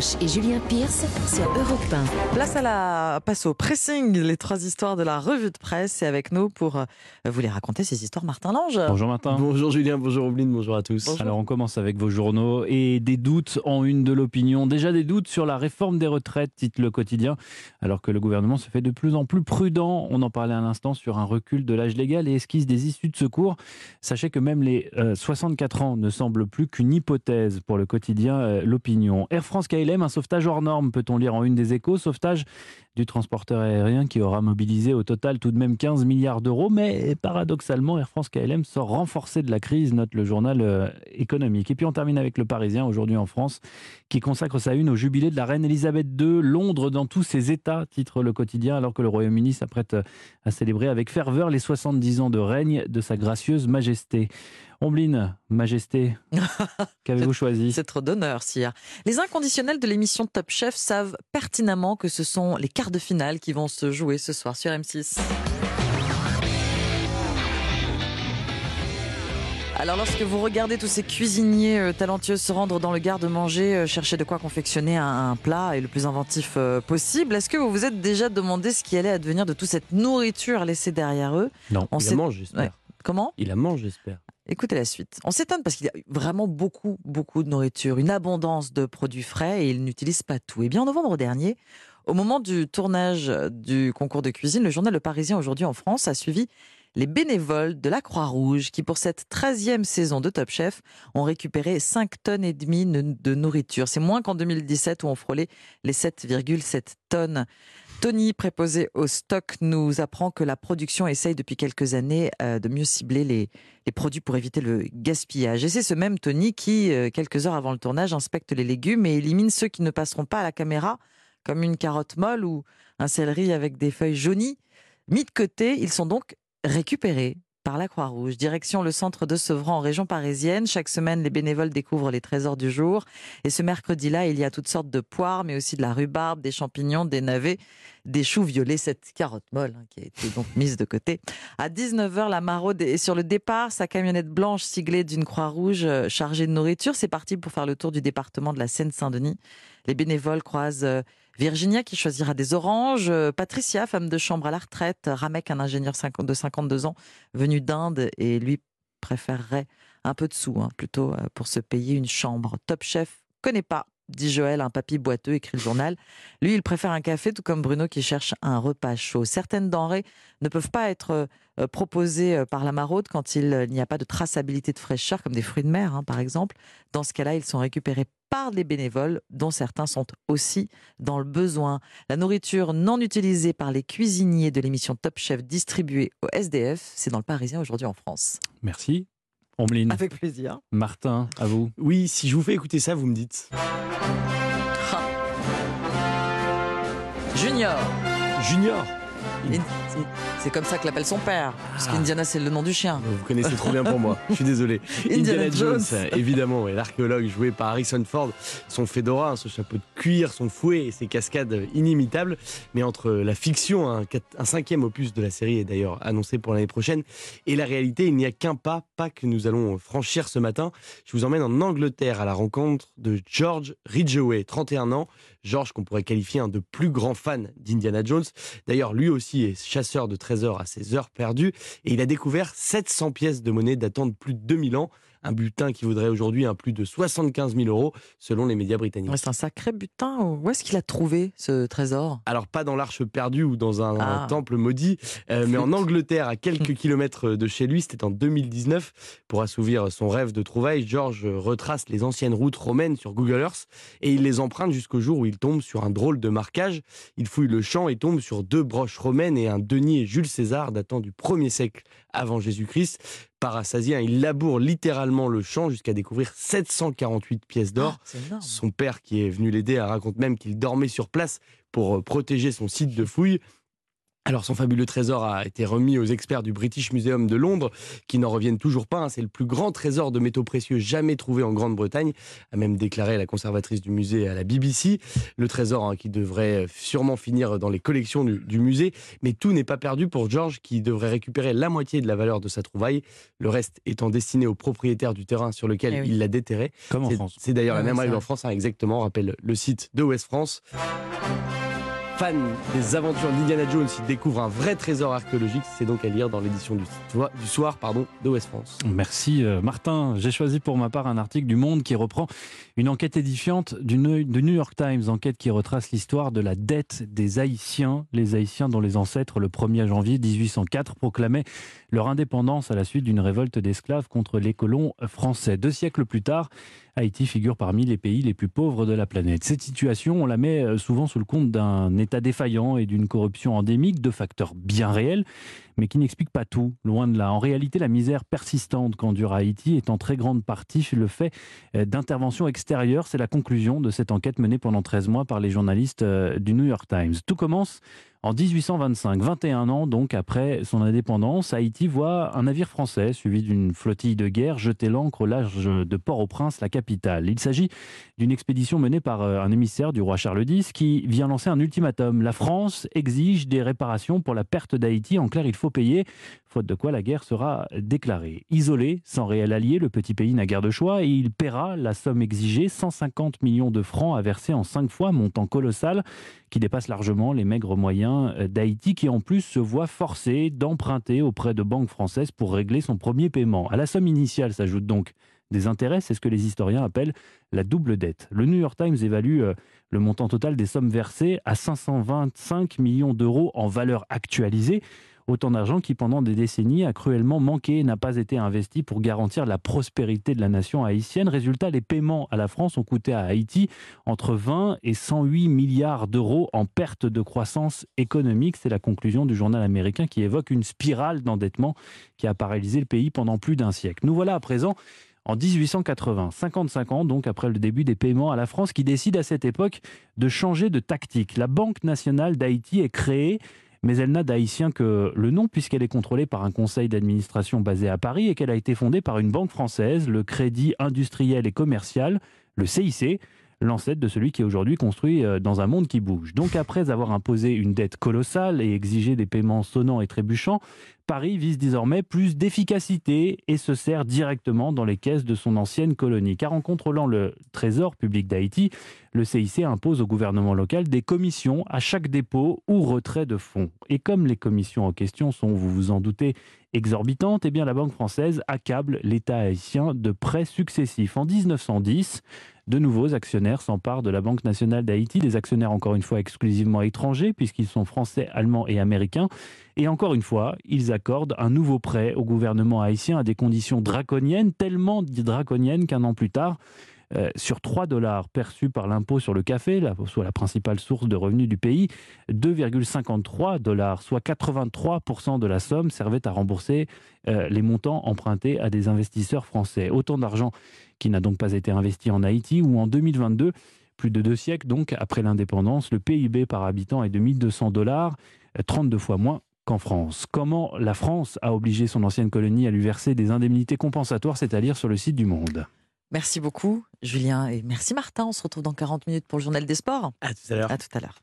Roche et Julien Pierce sur Europe 1. Place à la passe au pressing, les trois histoires de la revue de presse. Et avec nous pour euh, vous les raconter ces histoires, Martin Lange. Bonjour Martin. Bonjour Julien, bonjour Obline, bonjour à tous. Alors on commence avec vos journaux et des doutes en une de l'opinion. Déjà des doutes sur la réforme des retraites, titre le quotidien, alors que le gouvernement se fait de plus en plus prudent. On en parlait à l'instant sur un recul de l'âge légal et esquisse des issues de secours. Sachez que même les 64 euh, ans ne semblent plus qu'une hypothèse pour le quotidien euh, L'Opinion. Air France KLM, un sauvetage hors norme, peut-on lire en une des échos. Sauvetage du transporteur aérien qui aura mobilisé au total tout de même 15 milliards d'euros. Mais paradoxalement, Air France KLM sort renforcé de la crise, note le journal euh, économique. Et puis on termine avec le Parisien aujourd'hui en France, qui consacre sa une au jubilé de la reine Elisabeth II. Londres dans tous ses états, titre le quotidien, alors que le Royaume-Uni s'apprête à célébrer avec ferveur les 70 ans de règne de sa gracieuse majesté. Ombline, Majesté, qu'avez-vous choisi C'est trop d'honneur, sire. Les inconditionnels de l'émission Top Chef savent pertinemment que ce sont les quarts de finale qui vont se jouer ce soir sur M6. Alors lorsque vous regardez tous ces cuisiniers euh, talentueux se rendre dans le garde-manger, euh, chercher de quoi confectionner un, plat et le plus inventif euh, possible, est-ce que vous vous êtes déjà demandé ce qui allait advenir de toute cette nourriture laissée derrière eux? Non, on la mange, j'espère. Comment? Il la mange, j'espère. Écoutez la suite. On s'étonne parce qu'il y a vraiment beaucoup, beaucoup de nourriture, une abondance de produits frais et ils n'utilisent pas tout. Et eh bien en novembre dernier, au moment du tournage du concours de cuisine, le journal Le Parisien aujourd'hui en France a suivi les bénévoles de la Croix-Rouge qui, pour cette 13e saison de Top Chef, ont récupéré 5 tonnes et demie de nourriture. C'est moins qu'en 2017 où on frôlait les 7,7 tonnes. Tony, préposé au stock, nous apprend que la production essaye depuis quelques années euh, de mieux cibler les, produits pour éviter le gaspillage. Et c'est ce même Tony qui, euh, quelques heures avant le tournage, inspecte les légumes et élimine ceux qui ne passeront pas à la caméra, comme une carotte molle ou un céleri avec des feuilles jaunies. Mis de côté, ils sont donc récupérés par la Croix-Rouge. Direction le centre de Sevran en région parisienne. Chaque semaine, les bénévoles découvrent les trésors du jour. Et ce mercredi-là, il y a toutes sortes de poires, mais aussi de la rhubarbe, des champignons, des navets, des choux violets, cette carotte molle hein, qui a été donc mise de côté. À 19h, la maraude est sur le départ. Sa camionnette blanche siglée d'une Croix-Rouge euh, chargée de nourriture. C'est parti pour faire le tour du département de la Seine-Saint-Denis. Les bénévoles croisent euh, Virginia qui choisira des oranges, euh, Patricia, femme de chambre à la retraite, Ramek, un ingénieur de 52 ans venu d'Inde et lui préférerait un peu de sous hein, plutôt euh, pour se payer une chambre. Top Chef connaît pas dit Joël, un papy boiteux, écrit le journal. Lui, il préfère un café, tout comme Bruno qui cherche un repas chaud. Certaines denrées ne peuvent pas être euh, proposées euh, par la maraude quand il n'y a pas de traçabilité de fraîcheur, comme des fruits de mer, hein, par exemple. Dans ce cas-là, ils sont récupérés par des bénévoles, dont certains sont aussi dans le besoin. La nourriture non utilisée par les cuisiniers de l'émission Top Chef distribuée au SDF, c'est dans le Parisien aujourd'hui en France. Merci. Avec plaisir. Martin, à vous. Oui, si je vous fais écouter ça, vous me dites. Junior. Junior. C'est comme ça que l'appelle son père. Parce ah. qu'Indiana, c'est le nom du chien. Vous connaissez trop bien pour moi. Je suis désolé. Indiana, Jones. évidemment, l'archéologue joué par Harrison Ford. Son fedora, son chapeau de cuir, son fouet et ses cascades inimitables. Mais entre la fiction, un, un cinquième opus de la série est d'ailleurs annoncé pour l'année prochaine, et la réalité, il n'y a qu'un pas, pas que nous allons franchir ce matin. Je vous emmène en Angleterre à la rencontre de George Ridgeway, 31 ans. George qu'on pourrait qualifier un de plus grands fans d'Indiana Jones. D'ailleurs, lui aussi est chasseur de trésors à ses heures perdues et il a découvert 700 pièces de monnaie datant de plus de 2000 ans un butin qui vaudrait aujourd'hui un plus de 75 000 euros selon les médias britanniques. c'est un sacré butin. Où est-ce qu'il a trouvé ce trésor? Alors pas dans l'arche perdue ou dans un, ah. temple maudit, euh, mais en Angleterre, à quelques kilomètres de chez lui. C'était en 2019. Pour assouvir son rêve de trouvailles, George retrace les anciennes routes romaines sur Google Earth et il les emprunte jusqu'au jour où il tombe sur un drôle de marquage. Il fouille le champ et tombe sur deux broches romaines et un denier Jules César datant du 1er siècle avant Jésus-Christ. Parasasien, il laboure littéralement le champ jusqu'à découvrir 748 pièces d'or. Ah, son père, qui est venu l'aider, raconte même qu'il dormait sur place pour euh, protéger son site de fouille. Alors son fabuleux trésor a été remis aux experts du British Museum de Londres qui n'en reviennent toujours pas. Hein. C'est le plus grand trésor de métaux précieux jamais trouvé en Grande-Bretagne, a même déclaré la conservatrice du musée à la BBC. Le trésor hein, qui devrait sûrement finir dans les collections du, musée. Mais tout n'est pas perdu pour George qui devrait récupérer la moitié de la valeur de sa trouvaille, le reste étant destiné au propriétaire du terrain sur lequel eh il l'a déterré. Comme en France. C'est d'ailleurs la même règle en France, hein, exactement, rappelle le site de West France fan des aventures d'Indiana Jones, il découvre un vrai trésor archéologique. C'est donc à lire dans l'édition du, du, soir pardon, de West France. Merci euh, Martin. J'ai choisi pour ma part un article du Monde qui reprend une enquête édifiante du New York Times, enquête qui retrace l'histoire de la dette des Haïtiens, les Haïtiens dont les ancêtres, le 1er janvier 1804, proclamaient leur indépendance à la suite d'une révolte d'esclaves contre les colons français. Deux siècles plus tard, Haïti figure parmi les pays les plus pauvres de la planète. Cette situation, on la met euh, souvent sous le compte d'un État défaillant et d'une corruption endémique, de facteurs bien réels, mais qui n'expliquent pas tout, loin de là. En réalité, la misère persistante qu'endure Haïti est en très grande partie le fait euh, d'interventions extérieures. C'est la conclusion de cette enquête menée pendant 13 mois par les journalistes euh, du New York Times. Tout commence en 1825, 21 ans donc après son indépendance, Haïti voit un navire français suivi d'une flottille de guerre jeter l'ancre au large de Port-au-Prince, la capitale. Il s'agit d'une expédition menée par euh, un émissaire du roi Charles X qui vient lancer un ultimatum. La France exige des réparations pour la perte d'Haïti. En clair, il faut payer, faute de quoi la guerre sera déclarée. Isolé, sans réel allié, le petit pays n'a guère de choix et il paiera la somme exigée, 150 millions de francs à verser en cinq fois, montant colossal qui dépasse largement les maigres moyens d'Haïti, qui en plus se voit forcé d'emprunter auprès de banques françaises pour régler son premier paiement. À la somme initiale s'ajoute donc des intérêts, c'est ce que les historiens appellent la double dette. Le New York Times évalue euh, le montant total des sommes versées à 525 millions d'euros en valeur actualisée. Autant d'argent qui, pendant des décennies, a cruellement manqué et n'a pas été investi pour garantir la prospérité de la nation haïtienne. Résultat, les paiements à la France ont coûté à Haïti entre 20 et 108 milliards d'euros en perte de croissance économique. C'est la conclusion du journal américain qui évoque une spirale d'endettement qui a paralysé le pays pendant plus d'un siècle. Nous voilà à présent en 1880, 55 ans donc après le début des paiements à la France, qui décide à cette époque de changer de tactique. La Banque nationale d'Haïti est créée mais elle n'a d'haïtien que le nom puisqu'elle est contrôlée par un conseil d'administration basé à Paris et qu'elle a été fondée par une banque française, le Crédit industriel et commercial, le CIC, l'ancêtre de celui qui est aujourd'hui construit euh, dans un monde qui bouge. Donc après avoir imposé une dette colossale et exigé des paiements sonnants et trébuchants, Paris vise désormais plus d'efficacité et se sert directement dans les caisses de son ancienne colonie. Car en contrôlant le trésor public d'Haïti, le CIC impose au gouvernement local des commissions à chaque dépôt ou retrait de fonds. Et comme les commissions en question sont, vous vous en doutez, exorbitantes, eh bien la Banque française accable l'État haïtien de prêts successifs. En 1910, de nouveaux actionnaires s'emparent de la Banque nationale d'Haïti, des actionnaires encore une fois exclusivement étrangers, puisqu'ils sont français, allemands et américains. Et encore une fois, ils accordent un nouveau prêt au gouvernement haïtien à des conditions draconiennes, tellement draconiennes qu'un an plus tard, euh, sur 3 dollars perçus par l'impôt sur le café, soit la principale source de revenus du pays, 2,53 dollars, soit 83% de la somme, servait à rembourser euh, les montants empruntés à des investisseurs français. Autant d'argent qui n'a donc pas été investi en Haïti, où en 2022, plus de deux siècles donc après l'indépendance, le PIB par habitant est de 1200 dollars, 32 fois moins qu'en France. Comment la France a obligé son ancienne colonie à lui verser des indemnités compensatoires, c'est à dire sur le site du Monde. Merci beaucoup, Julien, et merci Martin. On se retrouve dans 40 minutes pour le journal des sports. À tout à l'heure. À tout à l'heure.